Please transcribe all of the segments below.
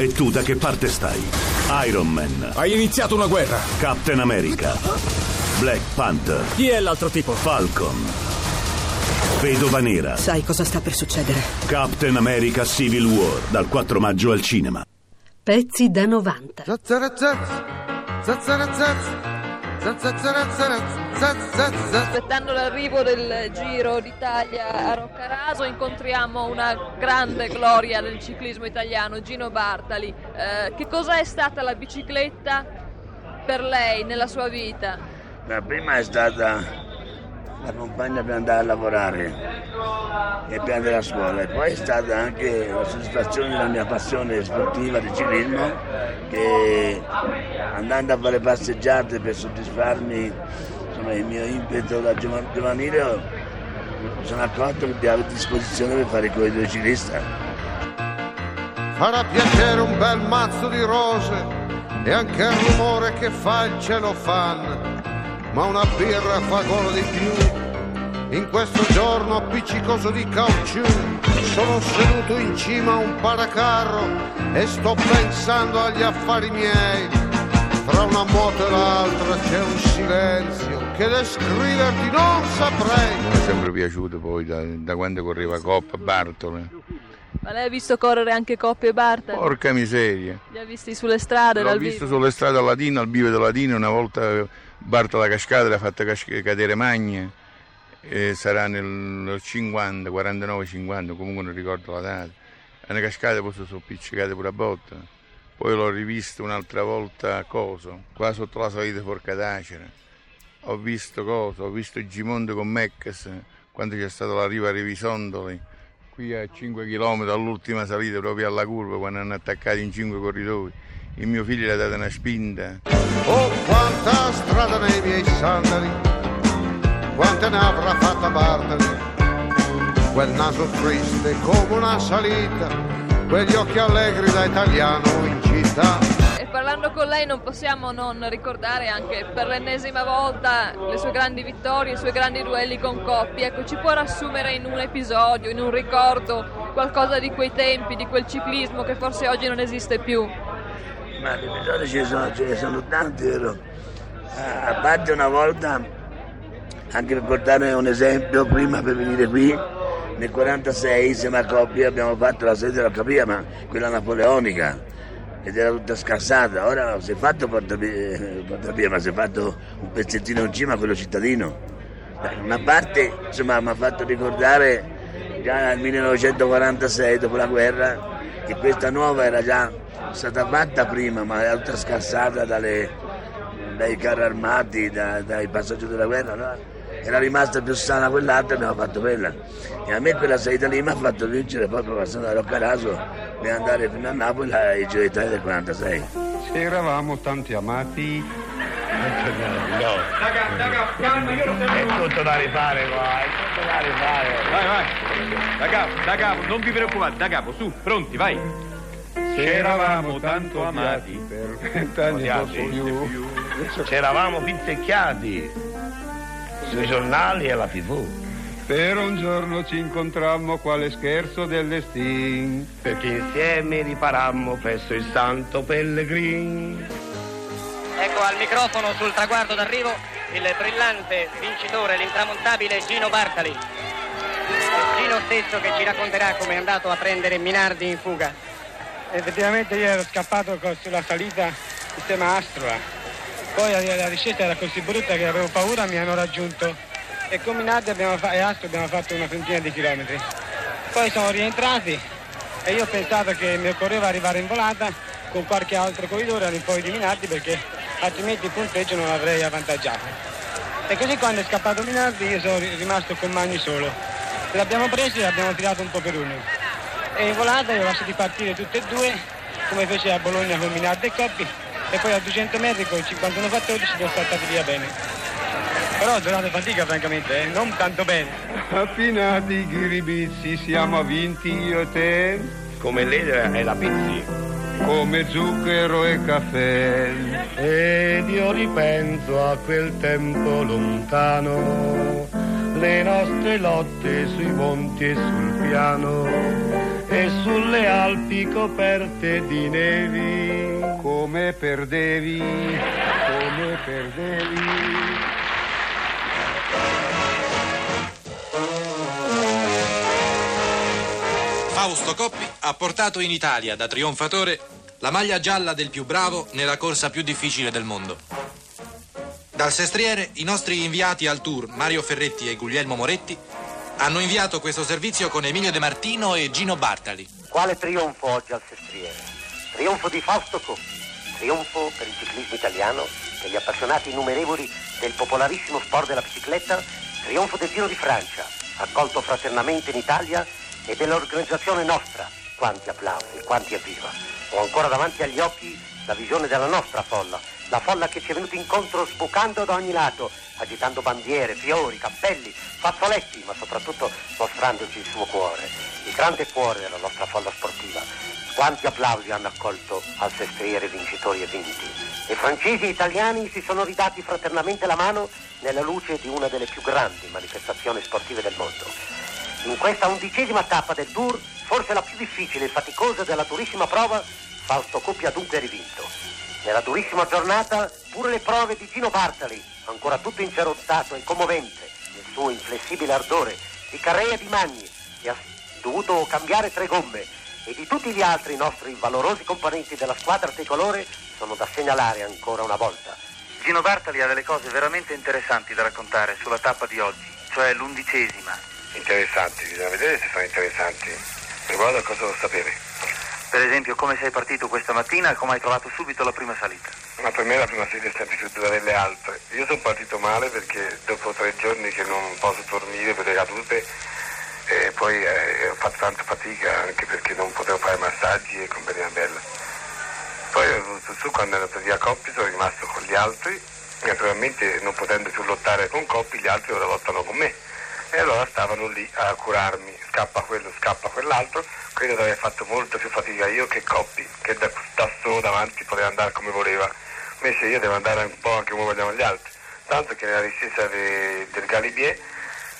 E tu da che parte stai? Iron Man, Hai iniziato una guerra. Captain America, Black Panther, Chi è l'altro tipo? Falcon, Vedova Nera, Sai cosa sta per succedere? Captain America Civil War, dal 4 maggio al cinema. Pezzi da 90. Aspettando l'arrivo del Giro d'Italia a Roccaraso incontriamo una grande gloria del ciclismo italiano, Gino Bartali. Eh, che cosa è stata la bicicletta per lei nella sua vita? La prima è stata la compagna per andare a lavorare e per andare a scuola e poi è stata anche la soddisfazione della mia passione sportiva di ciclismo che andando a fare passeggiate per soddisfarmi insomma, il mio impeto da giova- giovanile mi sono accorto che avevo a disposizione per fare il corridore ciclista. farà piacere un bel mazzo di rose e anche il rumore che fa il celofan. Ma una birra fa golo di più. In questo giorno appiccicoso di caucciù sono seduto in cima a un paracarro e sto pensando agli affari miei. Fra una moto e l'altra c'è un silenzio che descriverti non saprei. Mi è sempre piaciuto poi da, da quando correva Coppa Bartoli. Ma lei ha visto correre anche Coppie e Bartali? Porca miseria. Li ha visti sulle strade L'ho dal visto vivo? sulle strade a Latino, al Bive della Latina, una volta Bartola Cascata l'ha fatta cadere Magna, e sarà nel 50, 49, 50, comunque non ricordo la data. È una cascata poi sono appiccicate pure a botta. Poi l'ho rivisto un'altra volta a Coso, qua sotto la salita Forcatacera. Ho visto Coso, ho visto Gimondo con Meccas, quando c'è stata la riva Revisondoli, qui a 5 km all'ultima salita proprio alla curva quando hanno attaccato in 5 corridoi. Il mio figlio gli ha dato una spinta. Oh, quanta strada nei miei sandali, quante ne avrà fatta Bartali. Quel naso triste come una salita, quegli occhi allegri da italiano in città. E parlando con lei non possiamo non ricordare anche per l'ennesima volta le sue grandi vittorie, i suoi grandi duelli con coppie. Ecco, ci può rassumere in un episodio, in un ricordo, qualcosa di quei tempi, di quel ciclismo che forse oggi non esiste più? Ma di episodi ce ne sono, ce ne sono tanti, vero? Ah, A parte una volta, anche per portare un esempio, prima per venire qui, nel 46 insieme a Coppia abbiamo fatto la sede della Capia, ma quella napoleonica, ed era tutta scassata. Ora si è fatto portavia, portavia, ma si è fatto un pezzettino in cima a quello cittadino. Una parte, insomma, mi ha fatto ricordare già nel 1946, dopo la guerra, che questa nuova era già stata fatta prima, ma era tutta scassata dalle, dai carri armati, da- dai passaggi della guerra. no? Era rimasta più sana quell'altra e abbiamo fatto quella. E a me quella salita lì mi ha fatto vincere proprio passando da Roccaraso per andare fino a Napoli ai Giro d'Italia del 46. Se eravamo tanti amati. È tutto da rifare qua, è tutto da rifare. Vai, vai. Da capo, da capo, non vi preoccupate, da capo, su, pronti, vai. Se eravamo tanto amati per vent'anni o più. C'eravamo pizzecchiati sui giornali e alla tv. Per un giorno ci incontrammo quale scherzo del destin. Perché insieme riparammo presso il Santo Pellegrin. Ecco al microfono sul traguardo d'arrivo il brillante vincitore, l'intramontabile Gino Bartali. Gino stesso che ci racconterà come è andato a prendere Minardi in fuga. Effettivamente io ero scappato sulla salita insieme a Astrola. Poi la, discesa era così brutta che avevo paura, mi hanno raggiunto. E con Minardi fa- e Astro abbiamo fatto una trentina di chilometri. Poi siamo rientrati e io ho pensato che mi occorreva arrivare in volata con qualche altro corridore al poi di Minardi perché altrimenti il punteggio non l'avrei avvantaggiato. E così quando è scappato Minardi io sono ri- rimasto con Magni solo. L'abbiamo preso e l'abbiamo tirato un po' per uno. E in volata li ho lasciati partire tutti e due, come fece a Bologna con Minardi e Coppi, e poi a 200 metri con 51-14 li ho saltati via bene. Però ho giocato fatica francamente, eh, non tanto bene. Affinati i ghiribizzi siamo vinti io e te. Come leader è la Pizzi. Come zucchero e caffè. Ed io ripenso a quel tempo lontano, le nostre lotte sui monti e sul piano. E sulle Alpi coperte di nevi. Come perdevi, come perdevi. Fausto Coppi ha portato in Italia da trionfatore la maglia gialla del più bravo nella corsa più difficile del mondo. Dal Sestriere i nostri inviati al tour Mario Ferretti e Guglielmo Moretti hanno inviato questo servizio con Emilio De Martino e Gino Bartali. Quale trionfo oggi al Sestriere? Trionfo di Fausto Coppi, trionfo per il ciclismo italiano, per gli appassionati innumerevoli del popolarissimo sport della bicicletta, trionfo del Giro di Francia, accolto fraternamente in Italia e dell'organizzazione nostra. Quanti applausi, quanti evviva. Ho ancora davanti agli occhi la visione della nostra folla, la folla che ci è venuta incontro sbucando da ogni lato, agitando bandiere, fiori, cappelli, fazzoletti, ma soprattutto mostrandoci il suo cuore, il grande cuore della nostra folla sportiva. Quanti applausi hanno accolto al sestriere vincitori e vinti. E francesi e italiani si sono ridati fraternamente la mano nella luce di una delle più grandi manifestazioni sportive del mondo. In questa undicesima tappa del Tour, forse la più difficile e faticosa della durissima prova, Fausto Coppi ha dunque rivinto. Nella durissima giornata, pure le prove di Gino Bartali, ancora tutto incerottato e commovente nel suo inflessibile ardore, di Carrea di Magni, che ha dovuto cambiare tre gomme, e di tutti gli altri nostri valorosi componenti della squadra tricolore, sono da segnalare ancora una volta. Gino Bartali ha delle cose veramente interessanti da raccontare sulla tappa di oggi, cioè l'undicesima. Interessanti, bisogna vedere se sono interessanti. Riguardo a cosa devo sapere. Per esempio, come sei partito questa mattina e come hai trovato subito la prima salita? Ma per me la prima salita è sempre più dura delle altre. Io sono partito male perché dopo tre giorni che non posso dormire per le cadute e poi eh, ho fatto tanta fatica anche perché non potevo fare massaggi e compagnia bella. Poi su quando è andato via Coppi sono rimasto con gli altri, naturalmente non potendo più lottare con Coppi gli altri ora lottano con me e allora stavano lì a curarmi, scappa quello, scappa quell'altro, credo di aver fatto molto più fatica io che Coppi, che da, da solo davanti poteva andare come voleva, invece io devo andare un po' anche come vogliamo gli altri, tanto che nella discesa de, del Galibier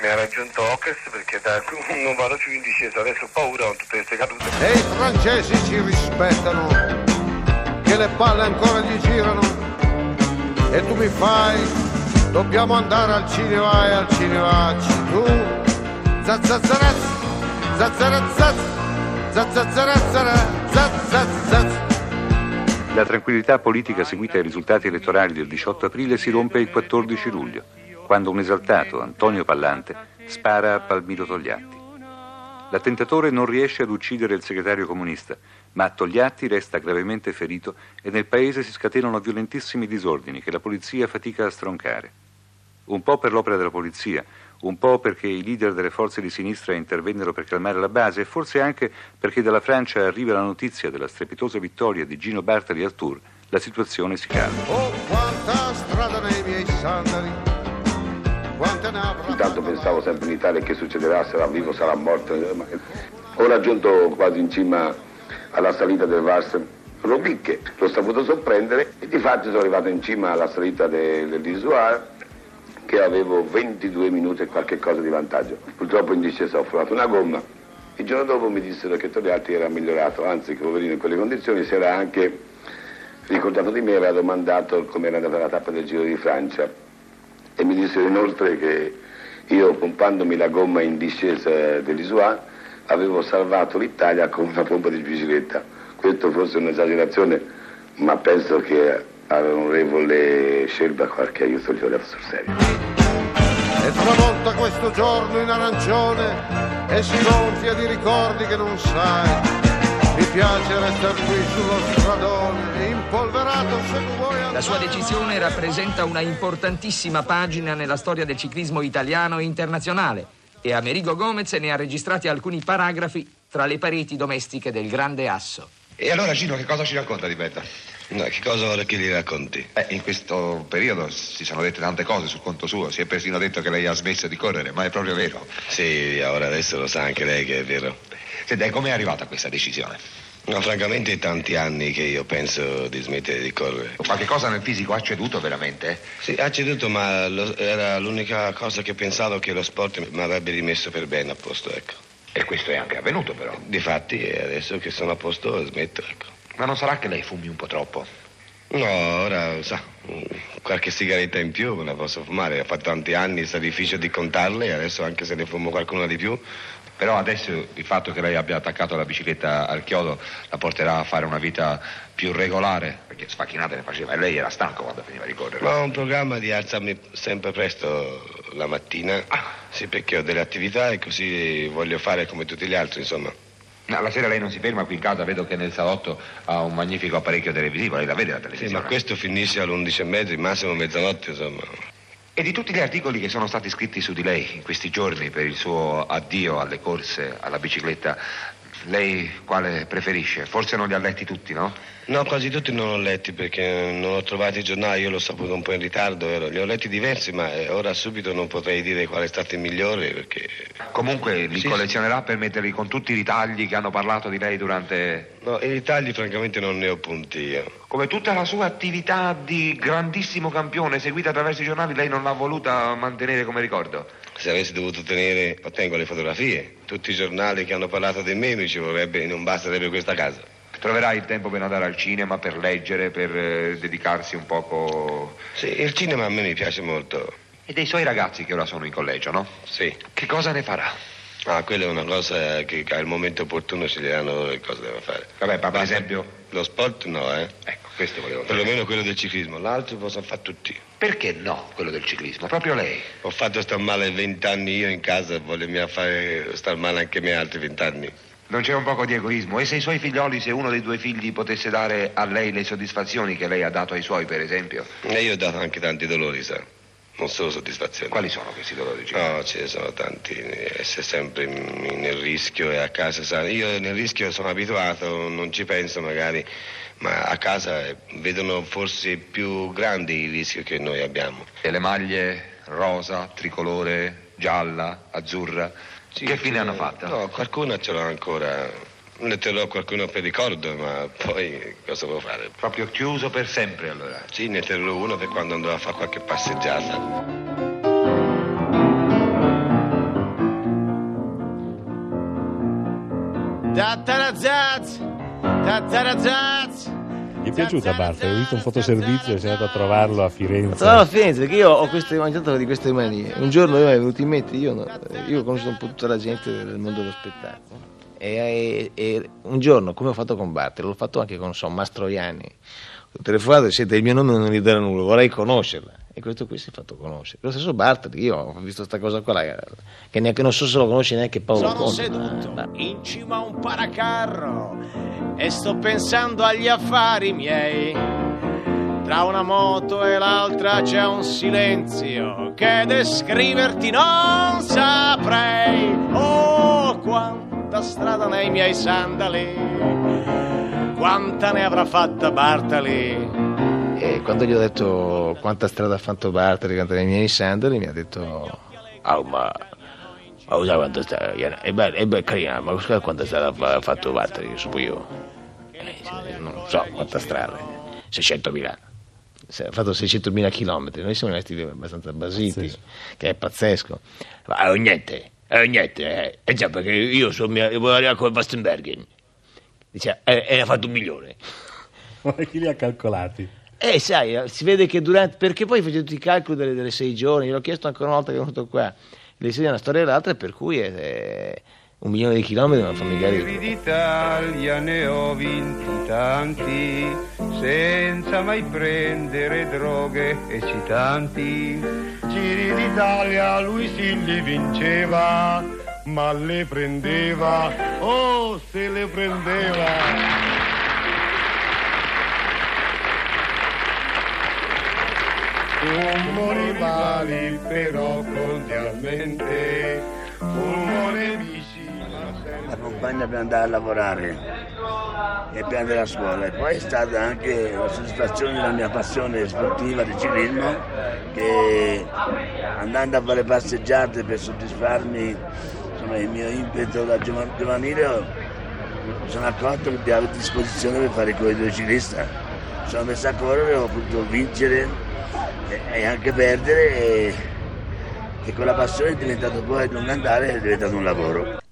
mi ha raggiunto Ockers perché da, non vado più in discesa, adesso ho paura con tutte queste cadute. E i francesi ci rispettano, che le palle ancora gli girano, e tu mi fai Dobbiamo andare al cinema e al cinema tu Zazzazaraz Zazzarazaz Zazzazarazara Zazzazaz La tranquillità politica seguita ai risultati elettorali del 18 aprile si rompe il 14 luglio, quando un esaltato, Antonio Pallante, spara a Palmiro Togliatti. L'attentatore non riesce ad uccidere il segretario comunista, ma Togliatti resta gravemente ferito e nel paese si scatenano violentissimi disordini che la polizia fatica a stroncare. Un po' per l'opera della polizia, un po' perché i leader delle forze di sinistra intervennero per calmare la base e forse anche perché dalla Francia arriva la notizia della strepitosa vittoria di Gino Bartali al Tour, la situazione si calma. Oh, quanta strada nei miei sandali. Intanto pensavo sempre in Italia che succederà, sarà vivo, sarà morto. Ho raggiunto quasi in cima alla salita del Vars Robicche, l'ho saputo sorprendere e di fatto sono arrivato in cima alla salita dell'Isoire che avevo 22 minuti e qualche cosa di vantaggio. Purtroppo in discesa ho fumato una gomma. Il giorno dopo mi dissero che Togliatti era migliorato, anzi che poverino in quelle condizioni si era anche ricordato di me aveva domandato come era andata la tappa del Giro di Francia e mi dissero inoltre che io pompandomi la gomma in discesa dell'Isoa avevo salvato l'Italia con una pompa di bicicletta. Questo forse è un'esagerazione, ma penso che all'onorevole Scelba qualche aiuto gli voleva sul serio. E tramonta questo giorno in arancione e si gonfia di ricordi che non sai. Mi piace restare qui sullo stradone, impolverato se tu vuoi andare. La sua decisione rappresenta una importantissima pagina nella storia del ciclismo italiano e internazionale e Amerigo Gomez ne ha registrati alcuni paragrafi tra le pareti domestiche del grande asso. E allora Gino che cosa ci racconta di Betta? No, che cosa vuole che gli racconti? Eh, in questo periodo si sono dette tante cose sul conto suo. Si è persino detto che lei ha smesso di correre, ma è proprio vero. Sì, ora adesso lo sa anche lei che è vero. Senta, e com'è arrivata a questa decisione? No, francamente è tanti anni che io penso di smettere di correre. Qualche cosa nel fisico ha ceduto veramente? Sì, ha ceduto, ma lo, era l'unica cosa che pensavo che lo sport mi avrebbe rimesso per bene a posto, ecco. E questo è anche avvenuto però. Difatti, adesso che sono a posto smetto, ecco. Ma non sarà che lei fumi un po' troppo? No, ora, sa, qualche sigaretta in più me la posso fumare. Ho fatto tanti anni il sacrificio di contarle e adesso anche se ne fumo qualcuna di più. Però adesso il fatto che lei abbia attaccato la bicicletta al chiodo la porterà a fare una vita più regolare, perché sfacchinate ne faceva e lei era stanco quando finiva di correre. Ho un programma di alzarmi sempre presto la mattina, sì perché ho delle attività e così voglio fare come tutti gli altri, insomma. No, la sera lei non si ferma qui in casa, vedo che nel salotto ha un magnifico apparecchio televisivo, lei la vede la Sì, televisione? ma questo finisce alle 11 e mezza, massimo mezzanotte, insomma. E di tutti gli articoli che sono stati scritti su di lei in questi giorni per il suo addio alle corse, alla bicicletta, lei quale preferisce? Forse non li ha letti tutti, no? No, quasi tutti non l'ho letti perché non ho trovato i giornali, io l'ho saputo un po' in ritardo, vero? li ho letti diversi, ma eh, ora subito non potrei dire qual è stato il migliore perché... Comunque li Sì, collezionerà per metterli con tutti i ritagli che hanno parlato di lei durante... No, i ritagli francamente non ne ho punti io. Come tutta la sua attività di grandissimo campione seguita attraverso i giornali, lei non l'ha voluta mantenere come ricordo? Se avessi dovuto tenere, ottengo le fotografie, tutti i giornali che hanno parlato di me mi ci vorrebbe, non basterebbe questa casa. Troverà il tempo per andare al cinema, per leggere, per eh, dedicarsi un poco... Sì, il cinema a me mi piace molto. E dei suoi ragazzi che ora sono in collegio, no? Sì. Che cosa ne farà? Ah, quella è una cosa che al momento opportuno sceglieranno loro che cosa devono fare. Vabbè, ma per esempio... Lo sport no, eh. Ecco, questo volevo dire. Perlomeno quello del ciclismo, l'altro possono fare tutti. Perché no, quello del ciclismo? Proprio lei? Ho fatto star male vent'anni io in casa voglio fare star male anche me altri vent'anni. Non c'è un poco di egoismo? E se i suoi figlioli, se uno dei due figli potesse dare a lei le soddisfazioni che lei ha dato ai suoi, per esempio? E io ho dato anche tanti dolori, sa. Non solo soddisfazioni. Quali sono questi dolori? No, ce ne sono tanti. Essere sempre nel rischio e a casa, sa. Io nel rischio sono abituato, non ci penso magari, ma a casa eh, vedono forse più grandi i rischi che noi abbiamo. E le maglie rosa, tricolore, gialla, azzurra, che fine hanno fatto? No, qualcuna ce l'ho ancora. Ne terrò qualcuno per ricordo, ma poi cosa devo fare? Proprio chiuso per sempre allora? Sì, ne terrò uno per quando andrò a fare qualche passeggiata. Tattarazaz, tattarazaz. Gli è piaciuta Bart? Ho visto un fotoservizio e sei andato a trovarlo a Firenze. No, a Firenze, perché io ho queste mangiato di queste manie. Un giorno mi è venuto in mente, io, no, io ho conosciuto un po' tutta la gente del mondo dello spettacolo. E, e- un giorno, come ho fatto con Barter, l'ho fatto anche con so, Mastroianni. Ho telefonato e sente il mio nome non gli darà nulla, vorrei conoscerla. E questo qui si è fatto conoscere. Lo stesso Barter, io ho visto questa cosa qua, che neanche, non so se lo conosce neanche Paolo Sono Conte. seduto in cima a un paracarro e sto pensando agli affari miei. Tra una moto e l'altra c'è un silenzio che descriverti non saprei. Oh, quanta strada nei miei sandali, quanta ne avrà fatta Bartali. E quando gli ho detto quanta strada ha fatto quanto nei miei sandali, mi ha detto, ah, ma, ma sai quanta strada, è bella, è bella, carina, ma scusa quanta strada ha fatto io so io. Eh, non so quanta strada, 600.000. Se- Ha fatto 600.000 chilometri, noi siamo rimasti abbastanza basiti, che è pazzesco. Ma eh, niente, eh, niente, eh. Eh già perché io sono mia, voglio arrivare con Vastenbergen. Dice, eh, e ha fatto un milione. Ma chi li ha calcolati? Eh, sai, eh, si vede che durante. Perché poi fece tutti i calcoli delle, delle sei giorni, gliel'ho chiesto ancora una volta che è venuto qua. Le sei una storia e l'altra, per cui è, è un milione di chilometri non fa mica Giri ridere. d'Italia ne ho vinti tanti, senza mai prendere droghe eccitanti. Giri d'Italia lui sì li vinceva, ma le prendeva, oh se le prendeva. Fumo rivali però cordialmente, fumo nemici La compagna per andare a lavorare e per andare a scuola. E poi è stata anche la soddisfazione della mia passione sportiva di ciclismo che andando a fare passeggiate per soddisfarmi insomma, il mio impeto da giova- giovanile mi sono accorto che avevo disposizione per fare il corridore ciclista. Mi sono messo a correre ho potuto vincere e, anche perdere e, e con la passione è diventato poi a lungo andare è diventato un lavoro